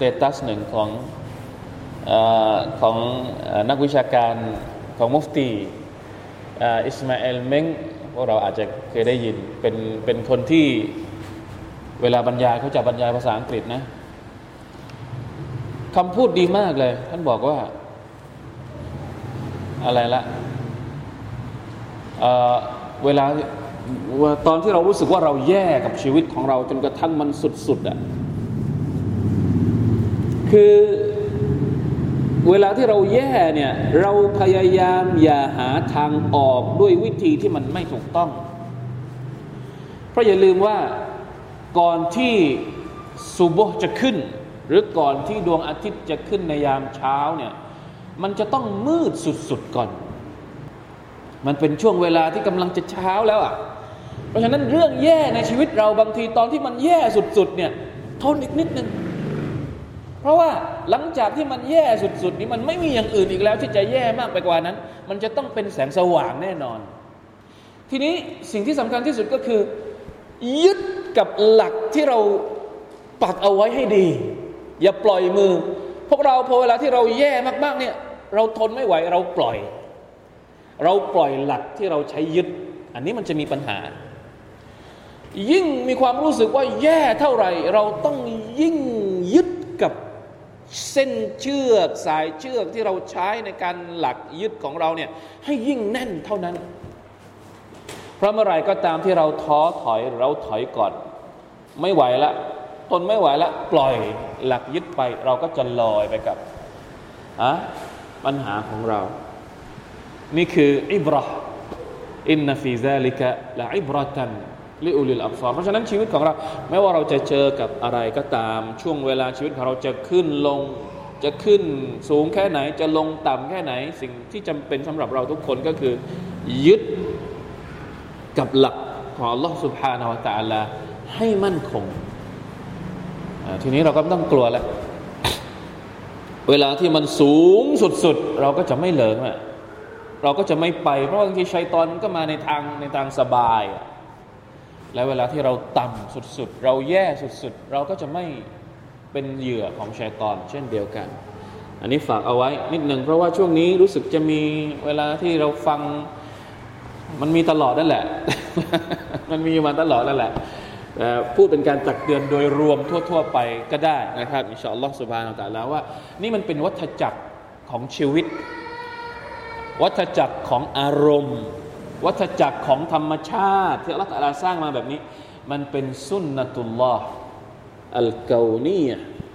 เตตัสหนึ่งของอของอนักวิชาการของมุฟตีอิสมาเอลเมงพวกเราอาจจะเคยได้ยินเป็นเป็นคนที่เวลาบรรยายเขาจะบรรยายภาษาอังกฤษนะคำพูดดีมากเลย ท่านบอกว่า อะไรละเอ่อเวลาตอนที่เรารู้สึกว่าเราแย่กับชีวิตของเราจนกระทั่งมันสุดๆอะ่ะ คือเวลาที่เราแย่เนี่ยเราพยายามอย่าหาทางออกด้วยวิธีที่มันไม่ถูกต้อง เพราะอย่าลืมว่าก่อนที่สุโบจะขึ้น หรือก่อนที่ดวงอาทิตย์จะขึ้นในยามเช้าเนี่ยมันจะต้องมืดสุดๆก่อน มันเป็นช่วงเวลาที่กำลังจะเช้าแล้วอะ เพราะฉะนั้นเรื่องแย่ในชีวิตเราบางทีตอนที่มันแย่สุดๆเนี่ยทนอีกนิดนึง เพราะว่าหลังจากที่มันแย่สุด ๆ นี้มันไม่มีอย่างอื่นอีกแล้ว ที่จะแย่มากไปกว่านั้น มันจะต้องเป็นแสงสว่างแน่นอน ทีนี้สิ่งที่สำคัญที่สุดก็คือ ยึดกับหลักที่เราปักเอาไว้ให้ดี อย่าปล่อยมือ พวกเราพอเวลาที่เราแย่มากๆเนี่ยเราทนไม่ไหวเราปล่อย เราปล่อยหลักที่เราใช้ยึด อันนี้มันจะมีปัญหา ยิ่งมีความรู้สึกว่าแย่เท่าไหร่ เราต้องยิ่งยึดกับ เส้นเชือกสายเชือกที่เราใช้ในการหลักยึดของเราเนี่ยให้ยิ่งแน่นเท่านั้น เพราะเมื่อไหร่ก็ตามที่เราท้อถอยเราถอยก่อน ไม่ไหวละทนไม่ไหวละปล่อยหลักยึดไปเราก็จะลอยไปกับอะปัญหาของเรา นี่คืออิบรออินนฟีซาลิกะละอิบรอตัน ลิอุลิลอับซอรเพราะฉะนั้นชีวิตของเราไม่ว่าเราจะเจอกับอะไรก็ตาม ช่วงเวลาชีวิตของเราจะขึ้นลง จะขึ้นสูงแค่ไหน จะลงต่ำแค่ไหน สิ่งที่จำเป็นสำหรับเราทุกคนก็คือยึดกับหลักของ Allah سبحانه และ تعالى ให้มั่นคง ทีนี้เราก็ไม่ต้องกลัวแล้ว เวลาที่มันสูงสุดๆ เราก็จะไม่เหลิงอ่ะเราก็จะไม่ไป เพราะบางทีชัยตอนก็มาในทางในทางสบายอะ และเวลาที่เราต่ำสุดๆ เราแย่สุดๆ เราก็จะไม่เป็นเหยื่อของชัยตอน เช่นเดียวกัน อันนี้ฝากเอาไว้นิดหนึ่งเพราะว่าช่วงนี้รู้สึกจะมีเวลาที่เราฟังมันมีตลอดนั่นแหละ มันมีมาตลอดนั่นแหละพูดเป็นการตักเตือนโดยรวมทั่ว ๆ ไปก็ได้นะครับอินชาอัลลอฮฺสุบฮานาอัลลอฮว่า นี่มันเป็นวัฏจักรของชีวิต วัฏจักรของอารมณ์ วัฏจักรของธรรมชาติที่อัลลอฮฺสร้างมาแบบนี้ มันเป็นสุนนะตุลลอฮ์อัลกาวนีย